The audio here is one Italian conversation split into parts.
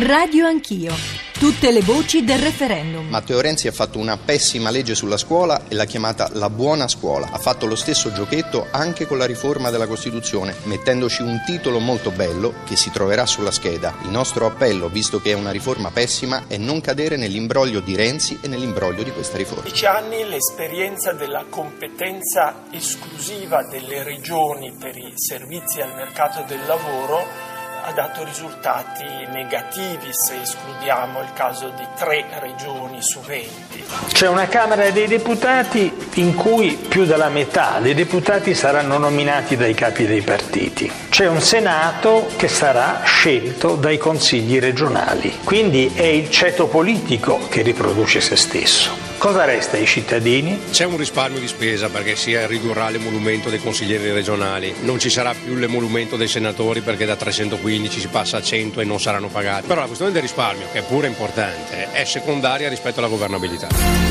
Radio Anch'io. Tutte le voci del referendum. Matteo Renzi ha fatto una pessima legge sulla scuola e l'ha chiamata la buona scuola. Ha fatto lo stesso giochetto anche con la riforma della Costituzione, mettendoci un titolo molto bello che si troverà sulla scheda. Il nostro appello, visto che è una riforma pessima, è non cadere nell'imbroglio di Renzi e nell'imbroglio di questa riforma. 15 anni l'esperienza della competenza esclusiva delle regioni per i servizi al mercato del lavoro ha dato risultati negativi se escludiamo il caso di tre regioni su 20. C'è una Camera dei Deputati in cui più della metà dei deputati saranno nominati dai capi dei partiti. C'è un Senato che sarà scelto dai consigli regionali. Quindi è il ceto politico che riproduce se stesso. Cosa resta ai cittadini? C'è un risparmio di spesa perché si ridurrà l'emolumento dei consiglieri regionali, non ci sarà più l'emolumento dei senatori perché da 315 si passa a 100 e non saranno pagati. Però la questione del risparmio, che è pure importante, è secondaria rispetto alla governabilità.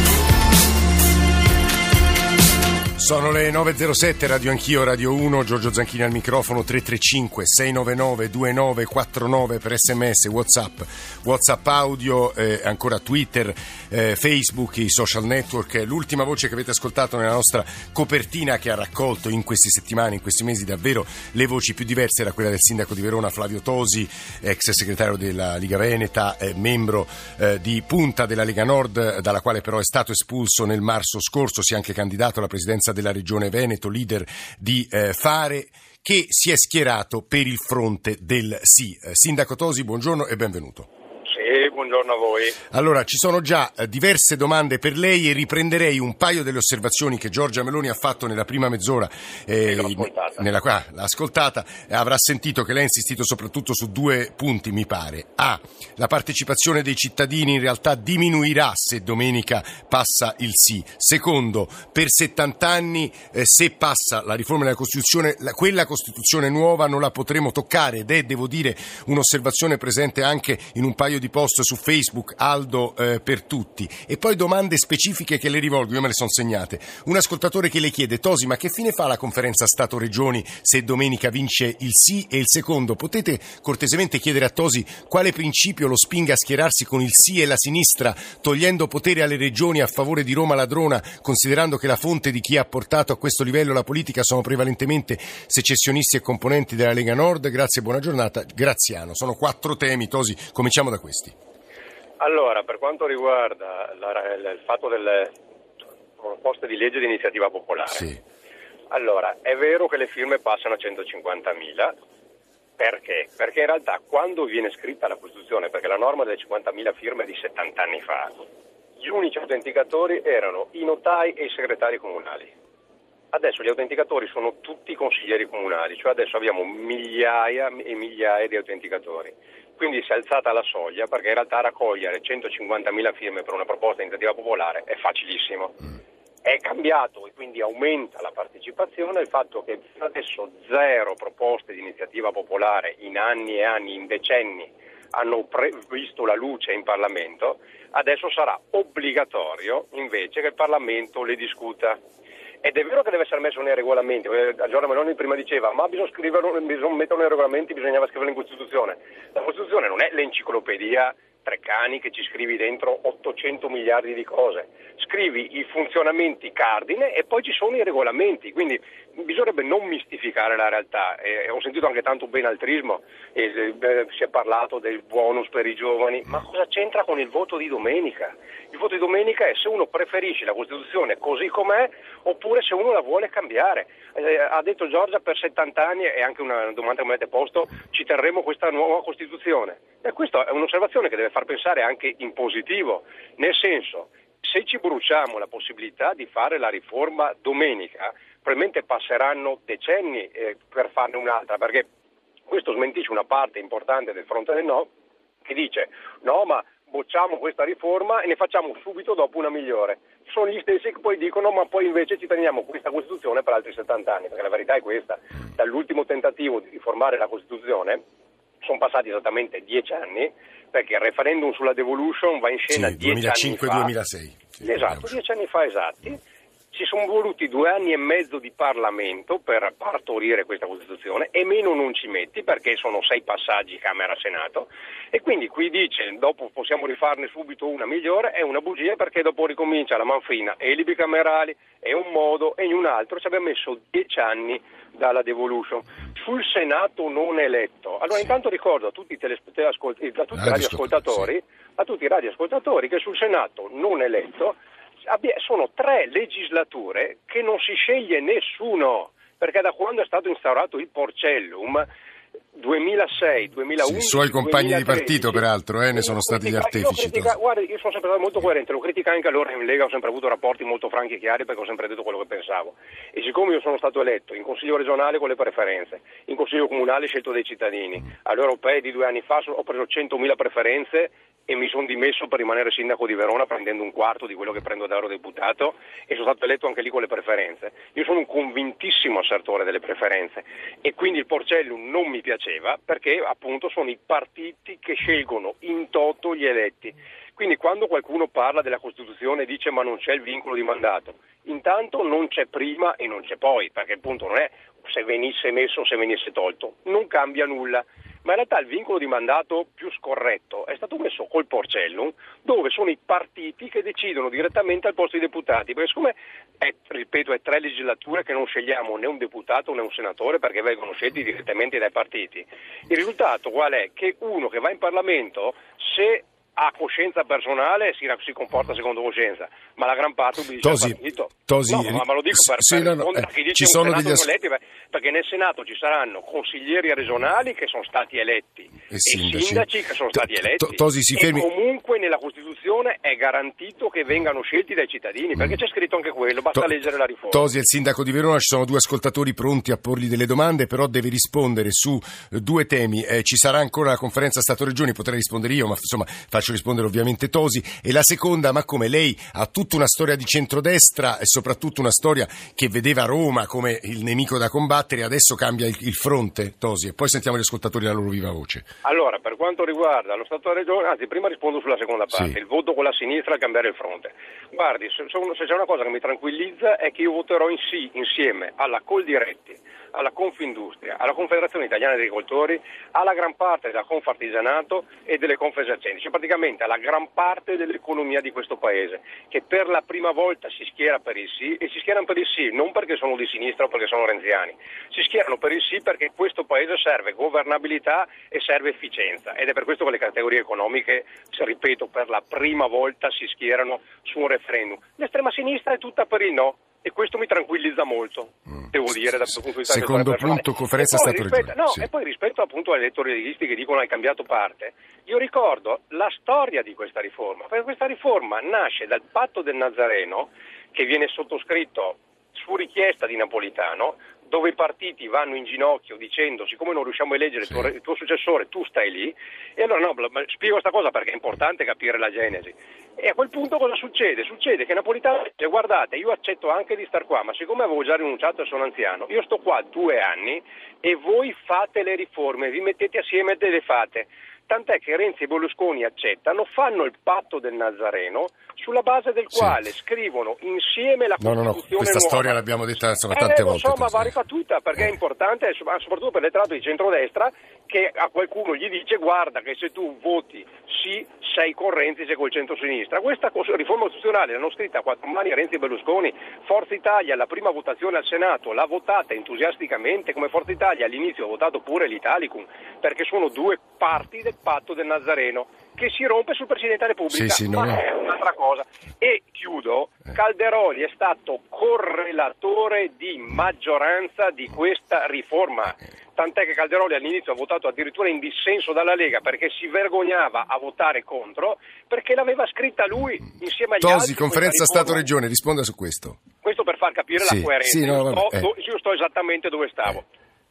Sono le 9.07, Radio Anch'io, Radio 1, Giorgio Zanchini al microfono 335 699 2949 per sms, whatsapp, whatsapp audio, eh, ancora Twitter, eh, Facebook, i social network. L'ultima voce che avete ascoltato nella nostra copertina che ha raccolto in queste settimane, in questi mesi davvero le voci più diverse era quella del sindaco di Verona Flavio Tosi, ex segretario della Liga Veneta, eh, membro eh, di punta della Lega Nord, dalla quale però è stato espulso nel marzo scorso, si è anche candidato alla presidenza della Regione Veneto, leader di eh, Fare, che si è schierato per il fronte del sì. Eh, Sindaco Tosi, buongiorno e benvenuto buongiorno a voi. Allora, ci sono già eh, diverse domande per lei e riprenderei un paio delle osservazioni che Giorgia Meloni ha fatto nella prima mezz'ora. Eh, ascoltata. Nella, ah, l'ha ascoltata. Avrà sentito che lei ha insistito soprattutto su due punti, mi pare. A. La partecipazione dei cittadini in realtà diminuirà se domenica passa il sì. Secondo, per 70 anni, eh, se passa la riforma della Costituzione, la, quella Costituzione nuova non la potremo toccare ed è, devo dire, un'osservazione presente anche in un paio di post su Facebook Aldo eh, per tutti e poi domande specifiche che le rivolgo, io me le sono segnate. Un ascoltatore che le chiede, Tosi, ma che fine fa la conferenza Stato-Regioni se domenica vince il sì? E il secondo, potete cortesemente chiedere a Tosi quale principio lo spinga a schierarsi con il sì e la sinistra, togliendo potere alle regioni a favore di Roma ladrona, considerando che la fonte di chi ha portato a questo livello la politica sono prevalentemente secessionisti e componenti della Lega Nord? Grazie, buona giornata. Graziano. Sono quattro temi, Tosi, cominciamo da questi. Allora, per quanto riguarda la, il fatto delle proposte di legge di iniziativa popolare, sì. allora è vero che le firme passano a 150.000, perché? Perché in realtà quando viene scritta la Costituzione, perché la norma delle 50.000 firme è di 70 anni fa, gli unici autenticatori erano i notai e i segretari comunali. Adesso gli autenticatori sono tutti consiglieri comunali, cioè adesso abbiamo migliaia e migliaia di autenticatori. Quindi si è alzata la soglia perché in realtà raccogliere 150.000 firme per una proposta di iniziativa popolare è facilissimo. È cambiato e quindi aumenta la partecipazione il fatto che adesso zero proposte di iniziativa popolare in anni e anni, in decenni, hanno pre- visto la luce in Parlamento, adesso sarà obbligatorio invece che il Parlamento le discuta. Ed è vero che deve essere messo nei regolamenti, Giorgio Meloni prima diceva ma bisogna, scriverlo, bisogna metterlo nei regolamenti, bisognava scriverlo in Costituzione. La Costituzione non è l'enciclopedia Treccani che ci scrivi dentro 800 miliardi di cose, scrivi i funzionamenti cardine e poi ci sono i regolamenti, quindi bisognerebbe non mistificare la realtà. Eh, ho sentito anche tanto benaltrismo, eh, si è parlato del bonus per i giovani, ma cosa c'entra con il voto di domenica? Il voto di domenica è se uno preferisce la Costituzione così com'è oppure se uno la vuole cambiare. Eh, ha detto Giorgia per 70 anni, e anche una domanda che mi avete posto, ci terremo questa nuova Costituzione. E questa è un'osservazione che deve far pensare anche in positivo, nel senso se ci bruciamo la possibilità di fare la riforma domenica, probabilmente passeranno decenni eh, per farne un'altra, perché questo smentisce una parte importante del fronte del no che dice no ma bocciamo questa riforma e ne facciamo subito dopo una migliore. Sono gli stessi che poi dicono ma poi invece ci teniamo questa Costituzione per altri 70 anni, perché la verità è questa. Dall'ultimo tentativo di riformare la Costituzione sono passati esattamente dieci anni, perché il referendum sulla devolution va in scena sì, 2005-2006. Sì, esatto, dieci anni fa esatti ci sono voluti due anni e mezzo di Parlamento per partorire questa Costituzione e meno non ci metti perché sono sei passaggi Camera-Senato e quindi qui dice dopo possiamo rifarne subito una migliore, è una bugia perché dopo ricomincia la manfrina e i libri camerali e un modo e un altro, ci abbiamo messo dieci anni dalla devolution. Sul Senato non eletto, allora intanto ricordo a tutti i, telespe- a tutti i radioascoltatori, a tutti i radioascoltatori che sul Senato non eletto sono tre legislature che non si sceglie nessuno, perché da quando è stato instaurato il Porcellum 2006, 2011. Sì, I suoi compagni 2013, di partito, peraltro, eh, ne sono stati gli artefici. Guarda, io sono sempre stato molto coerente, lo critica anche allora in Lega, ho sempre avuto rapporti molto franchi e chiari perché ho sempre detto quello che pensavo. E siccome io sono stato eletto in consiglio regionale con le preferenze, in consiglio comunale scelto dai cittadini, alle europee di due anni fa ho preso 100.000 preferenze e mi sono dimesso per rimanere sindaco di Verona prendendo un quarto di quello che prendo da eurodeputato e sono stato eletto anche lì con le preferenze. Io sono un convintissimo assertore delle preferenze e quindi il Porcellum non mi piaceva perché appunto sono i partiti che scelgono in toto gli eletti. Quindi quando qualcuno parla della Costituzione e dice ma non c'è il vincolo di mandato, intanto non c'è prima e non c'è poi, perché appunto non è se venisse messo o se venisse tolto, non cambia nulla. Ma in realtà il vincolo di mandato più scorretto è stato messo col Porcellum, dove sono i partiti che decidono direttamente al posto dei deputati, perché siccome, è, ripeto, è tre legislature che non scegliamo né un deputato né un senatore perché vengono scelti direttamente dai partiti, il risultato qual è? Che uno che va in Parlamento, se ha coscienza personale si, si, comporta secondo coscienza, ma la gran parte ubbidisce Tosi, al partito. Tosi, no, ma, ma lo dico per, sì, per no, no, eh, chi dice ci sono degli as- eletti, perché nel Senato ci saranno consiglieri regionali che sono stati eletti e, e sindaci. sindaci che sono stati eletti. Tosi, si fermi... E comunque nella Costituzione è garantito che vengano scelti dai cittadini, perché c'è scritto anche quello, basta To- leggere la riforma. Tosi è il sindaco di Verona, ci sono due ascoltatori pronti a porgli delle domande, però deve rispondere su eh, due temi. Eh, ci sarà ancora la conferenza Stato-Regioni, potrei rispondere io, ma insomma faccio rispondere ovviamente Tosi. E la seconda, ma come lei ha tutta una storia di centrodestra e soprattutto una storia che vedeva Roma come il nemico da combattere, adesso cambia il, il fronte, Tosi, e poi sentiamo gli ascoltatori la loro viva voce. Allora, per quanto riguarda lo Stato regione, anzi prima rispondo sulla seconda parte, Sì. Voto con la sinistra a cambiare il fronte. Guardi, se, se c'è una cosa che mi tranquillizza è che io voterò in sì insieme alla Coldiretti, alla Confindustria, alla Confederazione Italiana degli Agricoltori, alla gran parte della Confartigianato e delle Confesercenti, cioè praticamente alla gran parte dell'economia di questo Paese, che per la prima volta si schiera per il sì e si schierano per il sì non perché sono di sinistra o perché sono renziani, si schierano per il sì perché questo Paese serve governabilità e serve efficienza ed è per questo che le categorie economiche, ripeto, per la prima volta si schierano su un referendum. L'estrema sinistra è tutta per il no. E questo mi tranquillizza molto, devo dire, dal punto di vista Mm. Secondo punto, conferenza poi Stato-Regioni, rispetto- No, sì. e poi rispetto appunto agli elettori leghisti che dicono hai cambiato parte, io ricordo la storia di questa riforma, perché questa riforma nasce dal patto del Nazareno che viene sottoscritto su richiesta di Napolitano, dove i partiti vanno in ginocchio dicendo siccome non riusciamo a eleggere il, tuo, il tuo successore tu stai lì, e allora no, spiego questa cosa perché è importante capire la genesi. E a quel punto cosa succede? Succede che Napolitano dice guardate io accetto anche di star qua, ma siccome avevo già rinunciato e sono anziano, io sto qua due anni e voi fate le riforme, vi mettete assieme e le fate. Tant'è che Renzi e Berlusconi accettano, fanno il patto del Nazareno sulla base del Sì. quale scrivono insieme la No, no, no, Costituzione questa nuova. storia l'abbiamo detta insomma, Eh, tante lo volte. so, ma Tosi. va rifattuta perché è Eh. importante, soprattutto per l'elettorato di centrodestra, che a qualcuno gli dice guarda che se tu voti sì sei con Renzi, sei col centro-sinistra. Questa riforma costituzionale l'hanno scritta quattro mani Renzi e Berlusconi. Forza Italia, la prima votazione al Senato, l'ha votata entusiasticamente, come Forza Italia all'inizio ha votato pure l'Italicum, perché sono due parti del patto del Nazareno che si rompe sul Presidente della Repubblica, Sì, sì, no, ma è un'altra cosa. E chiudo, Eh. Calderoli è stato correlatore di maggioranza di questa riforma. Tant'è che Calderoli all'inizio ha votato addirittura in dissenso dalla Lega perché si vergognava a votare contro, perché l'aveva scritta lui insieme agli altri. Tosi, conferenza. Stato-Regione, risponda su questo. Questo per far capire Sì, la coerenza. sì, no, io, vabbè, sto, eh. io sto esattamente dove stavo.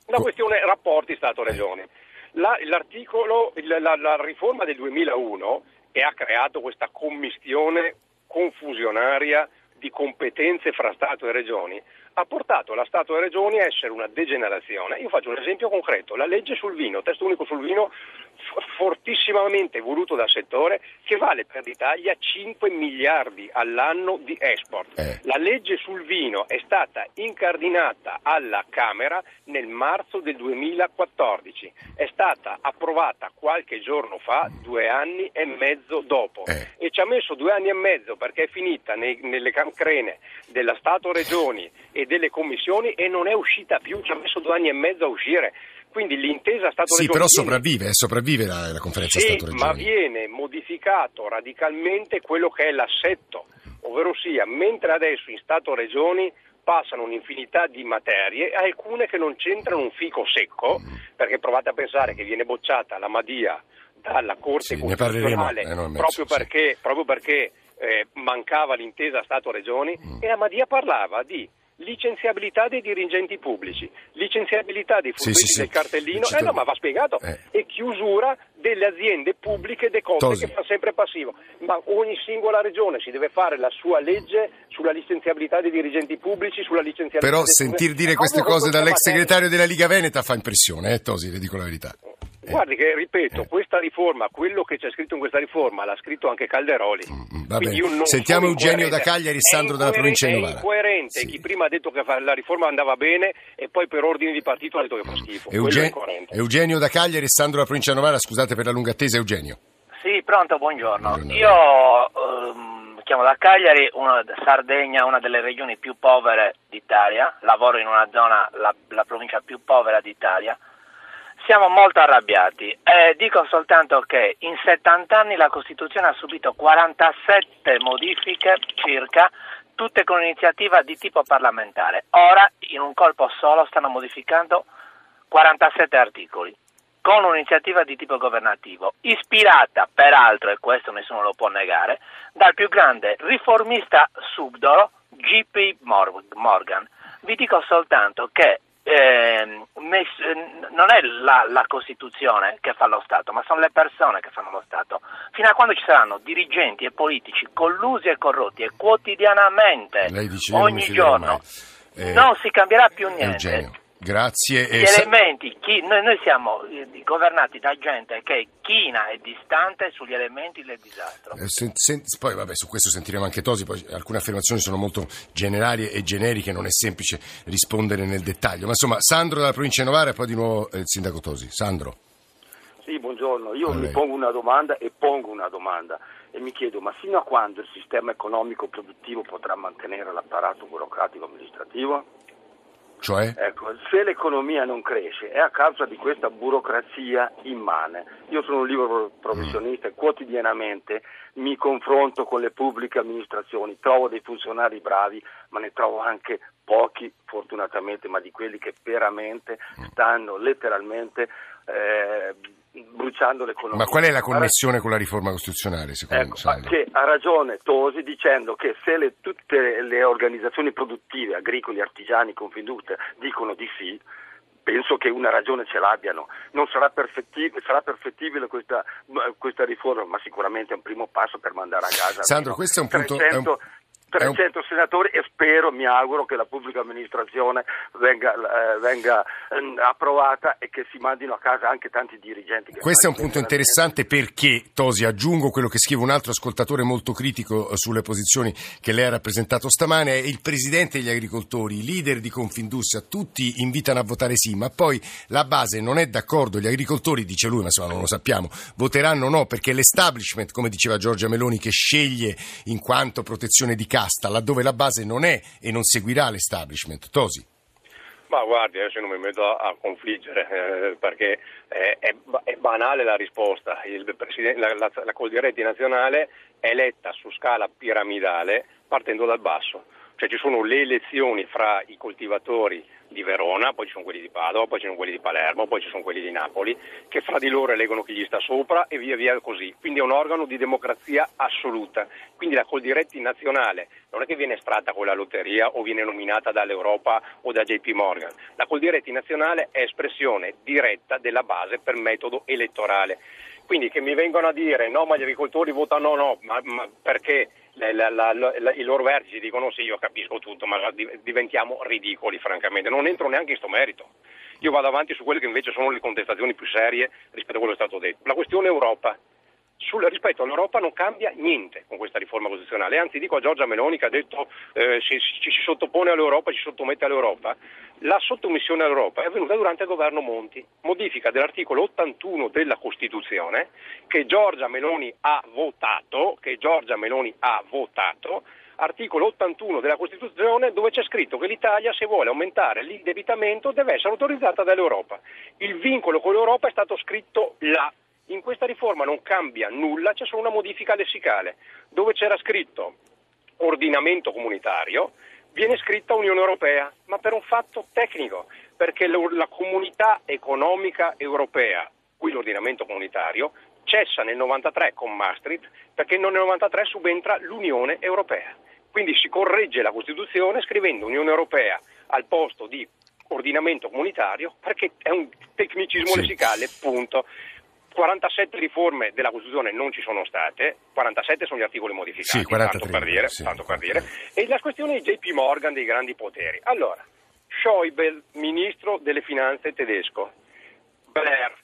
La Co- questione rapporti Stato-Regione. La, l'articolo, la, la- la riforma del 2001 che ha creato questa commistione confusionaria di competenze fra Stato e Regioni ha portato la Stato e Regioni a essere una degenerazione. Io faccio un esempio concreto, la legge sul vino, testo unico sul vino fortissimamente voluto dal settore che vale per l'Italia 5 miliardi all'anno di export. Eh. La legge sul vino è stata incardinata alla Camera nel marzo del 2014, è stata approvata qualche giorno fa, due anni e mezzo dopo Eh. e ci ha messo due anni e mezzo perché è finita nei- nelle cancrene della Stato-Regioni e delle commissioni e non è uscita più, ci ha messo due anni e mezzo a uscire. Quindi l'intesa Stato-Regioni Sì, però sopravvive, sopravvive la, la conferenza sì, Stato-Regioni. ma viene modificato radicalmente quello che è l'assetto, ovvero sia, mentre adesso in Stato-Regioni passano un'infinità di materie, alcune che non c'entrano un fico secco, Mm. perché provate a pensare che viene bocciata la Madia dalla Corte Sì, Costituzionale eh, non ho messo, proprio sì. perché, proprio perché, eh, mancava l'intesa Stato-Regioni Mm. e la Madia parlava di licenziabilità dei dirigenti pubblici, licenziabilità dei Sì, furbetti sì, sì. del cartellino, Ci eh no, ma va spiegato, Eh. e chiusura delle aziende pubbliche decotte Tosi. che fanno sempre passivo. Ma ogni singola regione si deve fare la sua legge sulla licenziabilità dei dirigenti pubblici, sulla licenziabilità Però sentir dire queste cose dall'ex segretario della Liga Veneta fa impressione, eh Tosi, le dico la verità. Eh. Guardi che, ripeto, Eh. questa riforma, quello che c'è scritto in questa riforma, l'ha scritto anche Calderoli. Mm, non Sentiamo Eugenio da. Cagliari e È Sandro incoerente- provincia di È Novara. incoerente Sì. chi prima ha detto che fa- la riforma andava bene e poi per ordine di partito ha detto che fa schifo. È Eugen- incoerente. Eugenio da Cagliari e Sandro dalla provincia di Novara, scusate per la lunga attesa, Eugenio. Sì, pronto, buongiorno. Buongiorno. Io ehm, chiamo da Cagliari, una, Sardegna, una delle regioni più povere d'Italia, lavoro in una zona, la, la provincia più povera d'Italia. Siamo molto arrabbiati e dico soltanto che in 70 anni la Costituzione ha subito 47 modifiche circa, tutte con iniziativa di tipo parlamentare. Ora, in un colpo solo, stanno modificando 47 articoli con un'iniziativa di tipo governativo, ispirata peraltro, e questo nessuno lo può negare, dal più grande riformista subdolo Mor- Morgan. Vi dico soltanto che eh, non è la, la Costituzione che fa lo Stato, ma sono le persone che fanno lo Stato. Fino a quando ci saranno dirigenti e politici collusi e corrotti e quotidianamente, ogni giorno. Eh, non si cambierà più niente. Eugenio, grazie. Gli E elementi, chi- noi, noi siamo eh, governati da gente che è china e distante sugli elementi del disastro. Eh, sen- sen- poi vabbè, su questo sentiremo anche Tosi, poi alcune affermazioni sono molto generali e generiche, non è semplice rispondere nel dettaglio. Ma insomma, Sandro dalla provincia di Novara e poi di nuovo eh, il sindaco Tosi. Sandro. Sì, buongiorno. Io mi pongo una domanda e pongo una domanda e mi chiedo ma fino a quando il sistema economico produttivo potrà mantenere l'apparato burocratico amministrativo? Cioè? Ecco, se l'economia non cresce è a causa di questa burocrazia immane. Io sono un libero professionista e quotidianamente mi confronto con le pubbliche amministrazioni, trovo dei funzionari bravi, ma ne trovo anche pochi, fortunatamente, ma di quelli che veramente stanno letteralmente eh, bruciando l'economia. Ma qual è la connessione con la riforma costituzionale, secondo Ecco, Sandro? che ha ragione Tosi dicendo che se le- tutte le organizzazioni produttive, agricoli, artigiani, Confindustria dicono di sì, penso che una ragione ce l'abbiano. Non sarà perfettibile, sarà perfettibile questa, questa riforma, ma sicuramente è un primo passo per mandare a casa Sandro, questo è un punto- 300, è un- è un- 300 senatori e spero, mi auguro che la pubblica amministrazione venga, eh, venga, ehm, approvata e che si mandino a casa anche tanti dirigenti. Questo è un punto interessante perché, Tosi, aggiungo quello che scrive un altro ascoltatore molto critico eh, sulle posizioni che lei ha rappresentato stamane, è il presidente degli agricoltori, i leader di Confindustria, tutti invitano a votare sì, ma poi la base non è d'accordo, gli agricoltori, dice lui, ma insomma non lo sappiamo, voteranno no perché l'establishment, come diceva Giorgia Meloni, che sceglie in quanto protezione di casta, laddove la base non è e non seguirà l'establishment. Tosi. Ma guardi, adesso non mi metto a, a confliggere eh, perché è, è banale la risposta. La, la, la Coldiretti nazionale è eletta su scala piramidale partendo dal basso. Cioè ci sono le elezioni fra i coltivatori di Verona, poi ci sono quelli di Padova, poi ci sono quelli di Palermo, poi ci sono quelli di Napoli, che fra di loro eleggono chi gli sta sopra e via via così. Quindi è un organo di democrazia assoluta. Quindi la Coldiretti nazionale non è che viene estratta con la lotteria o viene nominata dall'Europa o da JP Morgan. La Coldiretti nazionale è espressione diretta della base per metodo elettorale. Quindi che mi vengono a dire no, ma gli agricoltori votano no, ma, ma perché la- la- la- i loro vertici dicono sì, io capisco tutto, ma di- diventiamo ridicoli francamente. Non entro neanche in sto merito. Io vado avanti su quelle che invece sono le contestazioni più serie rispetto a quello che è stato detto. La questione Europa. Sul, rispetto all'Europa non cambia niente con questa riforma costituzionale, anzi dico a Giorgia Meloni che ha detto eh, se ci si sottopone all'Europa, ci sottomette all'Europa, la sottomissione all'Europa è avvenuta durante il governo Monti, modifica dell'articolo 81 della Costituzione che Giorgia Meloni ha votato, che Giorgia Meloni ha votato articolo 81 della Costituzione dove c'è scritto che l'Italia se vuole aumentare l'indebitamento deve essere autorizzata dall'Europa. Il vincolo con l'Europa è stato scritto là. In questa riforma non cambia nulla, c'è solo una modifica lessicale. Dove c'era scritto ordinamento comunitario, viene scritta Unione Europea, ma per un fatto tecnico, perché la comunità economica europea, qui l'ordinamento comunitario, cessa nel 93 con Maastricht perché nel 93 subentra l'Unione Europea. Quindi si corregge la Costituzione scrivendo Unione Europea al posto di ordinamento comunitario perché è un tecnicismo sì. lessicale, punto. 47 riforme della Costituzione non ci sono state, 47 sono gli articoli modificati, sì, 43, tanto, per dire, sì. tanto per dire, e la questione di JP Morgan dei grandi poteri. Allora, Schäuble, ministro delle finanze tedesco, Blair,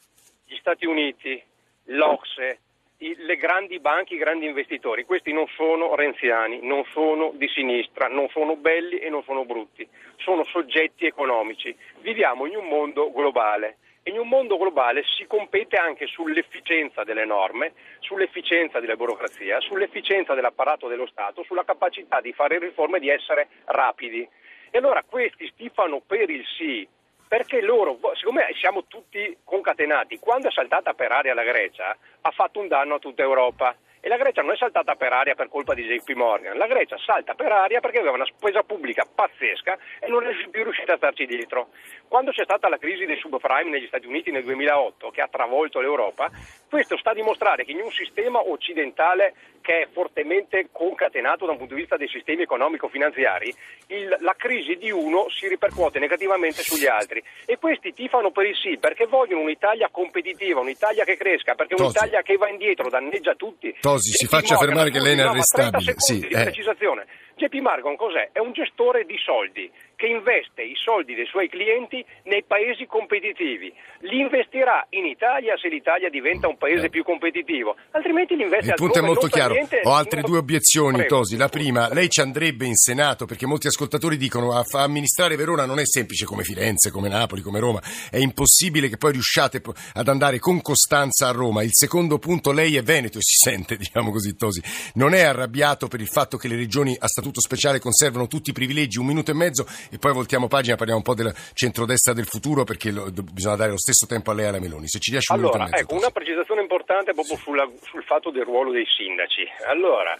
gli Stati Uniti, l'Ocse, le grandi banche, i grandi investitori, questi non sono renziani, non sono di sinistra, non sono belli e non sono brutti, sono soggetti economici. Viviamo in un mondo globale in un mondo globale si compete anche sull'efficienza delle norme, sull'efficienza della burocrazia, sull'efficienza dell'apparato dello Stato, sulla capacità di fare riforme e di essere rapidi. E allora questi stifano per il sì perché loro, siccome siamo tutti concatenati, quando è saltata per aria la Grecia ha fatto un danno a tutta Europa. E la Grecia non è saltata per aria per colpa di JP Morgan, la Grecia salta per aria perché aveva una spesa pubblica pazzesca e non è più riuscita a starci dietro. Quando c'è stata la crisi dei subprime negli Stati Uniti nel 2008, che ha travolto l'Europa, questo sta a dimostrare che in un sistema occidentale che è fortemente concatenato da un punto di vista dei sistemi economico-finanziari, il, la crisi di uno si ripercuote negativamente sugli altri. E questi tifano per il sì perché vogliono un'Italia competitiva, un'Italia che cresca, perché un'Italia che va indietro danneggia tutti. Tosi, si faccia fermare che lei è inarrestabile. Sì, eh. precisazione. JP Morgan cos'è? È un gestore di soldi che investe i soldi dei suoi clienti nei paesi competitivi. Li investirà in Italia se l'Italia diventa un paese più competitivo, altrimenti li investe Il punto è molto chiaro. Ho altre due obiezioni, Prego. Tosi. La prima, lei ci andrebbe in Senato perché molti ascoltatori dicono a amministrare Verona non è semplice come Firenze, come Napoli, come Roma. È impossibile che poi riusciate ad andare con costanza a Roma. Il secondo punto, lei è Veneto e si sente, diciamo così, Tosi. Non è arrabbiato per il fatto che le regioni a statuto speciale conservano tutti i privilegi, un minuto e mezzo e poi voltiamo pagina, parliamo un po' del centrodestra del futuro perché lo, bisogna dare lo stesso tempo a lei e alla Meloni. Se ci riesce un allora, minuto mezzo. Ecco, una precisazione importante proprio sulla, sul fatto del ruolo dei sindaci. Allora,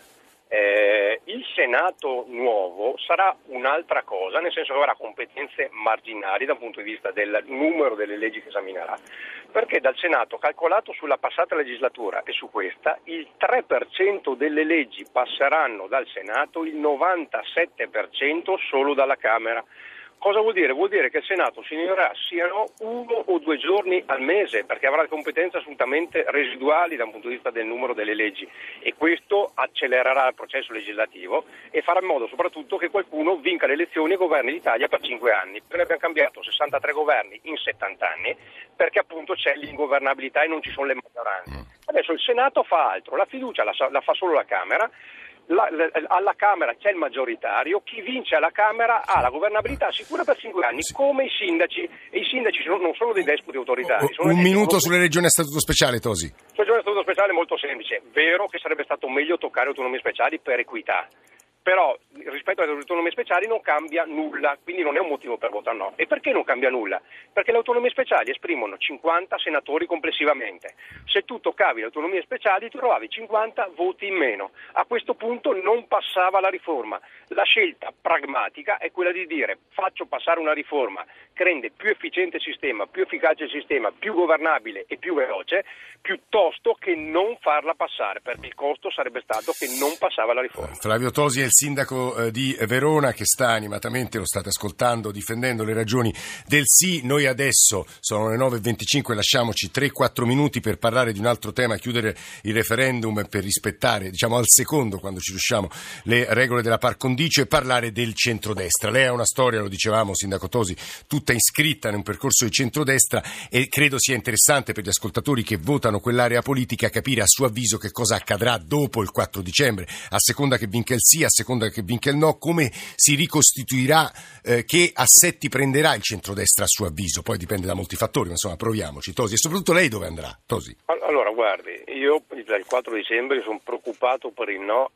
eh, il Senato nuovo sarà un'altra cosa, nel senso che avrà competenze marginali dal punto di vista del numero delle leggi che esaminerà, perché dal Senato, calcolato sulla passata legislatura e su questa, il 3% delle leggi passeranno dal Senato, il 97% solo dalla Camera. Cosa vuol dire? Vuol dire che il Senato si riunirà siano uno o due giorni al mese perché avrà competenze assolutamente residuali da un punto di vista del numero delle leggi e questo accelererà il processo legislativo e farà in modo soprattutto che qualcuno vinca le elezioni e governi l'Italia per cinque anni. Noi abbiamo cambiato 63 governi in 70 anni perché appunto c'è l'ingovernabilità e non ci sono le maggioranze. Adesso il Senato fa altro, la fiducia la, la fa solo la Camera la, la, alla Camera c'è il maggioritario, chi vince alla Camera ha la governabilità sicura per cinque anni, come i sindaci, e i sindaci sono, non sono dei despoti autoritari. Un minuto sulle regioni a statuto speciale, Tosi. Sulle regioni a statuto speciale è molto semplice, vero che sarebbe stato meglio toccare autonomie speciali per equità, però rispetto alle autonomie speciali non cambia nulla, quindi non è un motivo per votare no. E perché non cambia nulla? Perché le autonomie speciali esprimono 50 senatori complessivamente. Se tu toccavi le autonomie speciali trovavi 50 voti in meno. A questo punto non passava la riforma. La scelta pragmatica è quella di dire faccio passare una riforma che rende più efficiente il sistema, più efficace il sistema, più governabile e più veloce, piuttosto che non farla passare, perché il costo sarebbe stato che non passava la riforma. Flavio Tosi è il sindaco eh, di Verona che sta animatamente, lo state ascoltando, difendendo le ragioni del sì. Noi adesso sono le 9.25, lasciamoci 3-4 minuti per parlare di un altro tema, chiudere il referendum per rispettare, diciamo al secondo, quando ci riusciamo, le regole della par condicio e parlare del centrodestra. Lei ha una storia, lo dicevamo, sindaco Tosi, tutta iscritta in un percorso di centrodestra e credo sia interessante per gli ascoltatori che votano quell'area politica capire a suo avviso che cosa accadrà dopo il 4 dicembre, a seconda che vinca il sì, a seconda che vinca il no, come si ricostituirà, eh, che assetti prenderà il centrodestra a suo avviso, poi dipende da molti fattori, ma insomma proviamoci. Tosi, e soprattutto lei dove andrà? Tosi. Allora, guardi, io dal 4 dicembre sono preoccupato per il no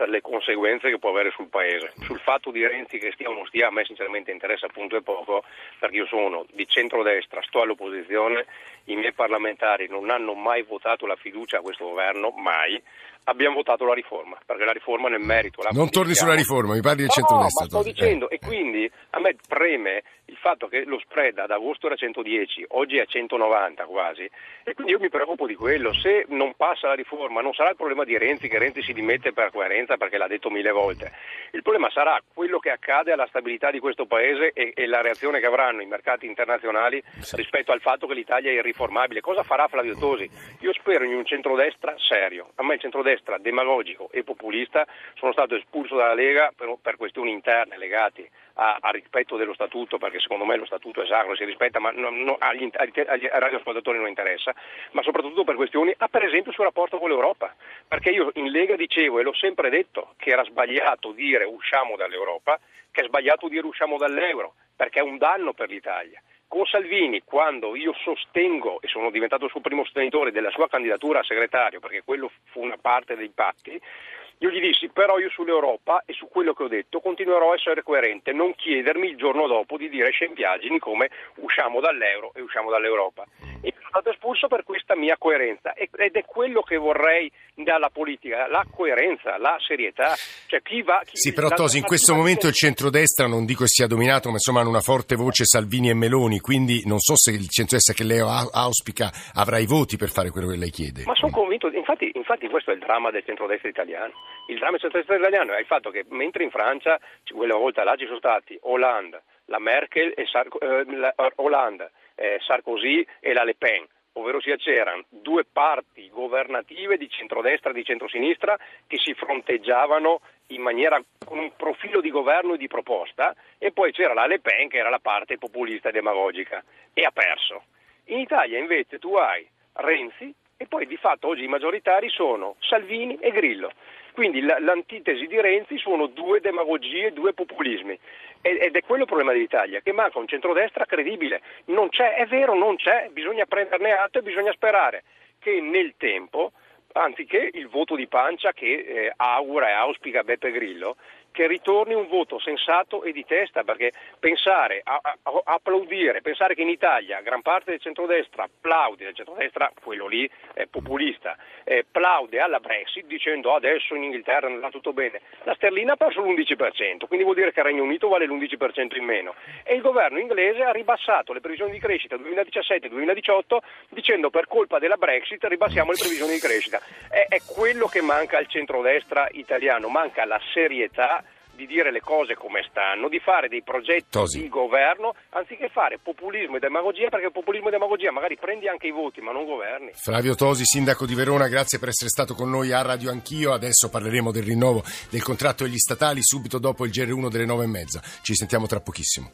per le conseguenze che può avere sul Paese. Sul fatto di Renzi che stia o non stia, a me sinceramente interessa appunto e poco, perché io sono di centrodestra, sto all'opposizione, i miei parlamentari non hanno mai votato la fiducia a questo governo, mai, abbiamo votato la riforma, perché la riforma nel merito. Non torni sulla riforma, mi parli del no, centrodestra. No, ma sto dicendo, eh. e quindi a me preme il fatto che lo spread ad agosto era 110, oggi è a 190 quasi, e quindi io mi preoccupo di quello. Se non passa la riforma, non sarà il problema di Renzi, che Renzi si dimette per coerenza perché l'ha detto mille volte. Il problema sarà quello che accade alla stabilità di questo Paese e, e la reazione che avranno i mercati internazionali rispetto al fatto che l'Italia è irriformabile. Cosa farà Flavio Tosi? Io spero in un centrodestra serio. A me il centrodestra centrodestra demagogico e populista, sono stato espulso dalla Lega per, per questioni interne legate al rispetto dello statuto, perché secondo me lo statuto è sacro, si rispetta, ma no, no, agli, agli, agli radioascoltatori non interessa, ma soprattutto per questioni, ah, per esempio sul rapporto con l'Europa, perché io in Lega dicevo e l'ho sempre detto che era sbagliato dire usciamo dall'Europa, che è sbagliato dire usciamo dall'euro, perché è un danno per l'Italia. Con Salvini, quando io sostengo e sono diventato il suo primo sostenitore della sua candidatura a segretario, perché quello fu una parte dei patti, io gli dissi, però io sull'Europa e su quello che ho detto continuerò a essere coerente, non chiedermi il giorno dopo di dire scempiagini come usciamo dall'euro e usciamo dall'Europa. E stato espulso per questa mia coerenza ed è quello che vorrei dalla politica, la coerenza, la serietà. Cioè, chi va, chi, sì, però Tosi, in questo momento il centrodestra non dico sia dominato, ma insomma hanno una forte voce Salvini e Meloni, quindi non so se il centrodestra che lei auspica avrà i voti per fare quello che lei chiede. Ma sono convinto, infatti, infatti questo è il dramma del centrodestra italiano il dramma centralista italiano è il fatto che mentre in Francia, quella volta là ci sono stati Hollande, la Merkel e Sar- eh, la, Hollande, eh, Sarkozy e la Le Pen, ovvero sia c'erano due parti governative di centrodestra e di centrosinistra che si fronteggiavano in maniera con un profilo di governo e di proposta e poi c'era la Le Pen che era la parte populista e demagogica e ha perso. In Italia invece tu hai Renzi e poi di fatto oggi i maggioritari sono Salvini e Grillo. Quindi l'antitesi di Renzi sono due demagogie, due populismi. Ed è quello il problema dell'Italia, che manca un centrodestra credibile. Non c'è, è vero, non c'è, bisogna prenderne atto e bisogna sperare che nel tempo, anziché il voto di pancia che eh, augura e auspica Beppe Grillo, che ritorni un voto sensato e di testa, perché pensare, a, a, a applaudire, pensare che in Italia gran parte del centrodestra applaude, del centrodestra, quello lì è populista, eh, applaude alla Brexit dicendo adesso in Inghilterra andrà tutto bene, la sterlina ha perso l'11%, quindi vuol dire che il Regno Unito vale l'11% in meno e il governo inglese ha ribassato le previsioni di crescita 2017-2018 dicendo per colpa della Brexit ribassiamo le previsioni di crescita. È, è quello che manca al centrodestra italiano, manca la serietà di dire le cose come stanno, di fare dei progetti Tosi. di governo, anziché fare populismo e demagogia, perché populismo e demagogia magari prendi anche i voti, ma non governi. Flavio Tosi, sindaco di Verona, grazie per essere stato con noi a Radio Anch'io. Adesso parleremo del rinnovo del contratto degli statali subito dopo il GR1 delle nove e mezza. Ci sentiamo tra pochissimo.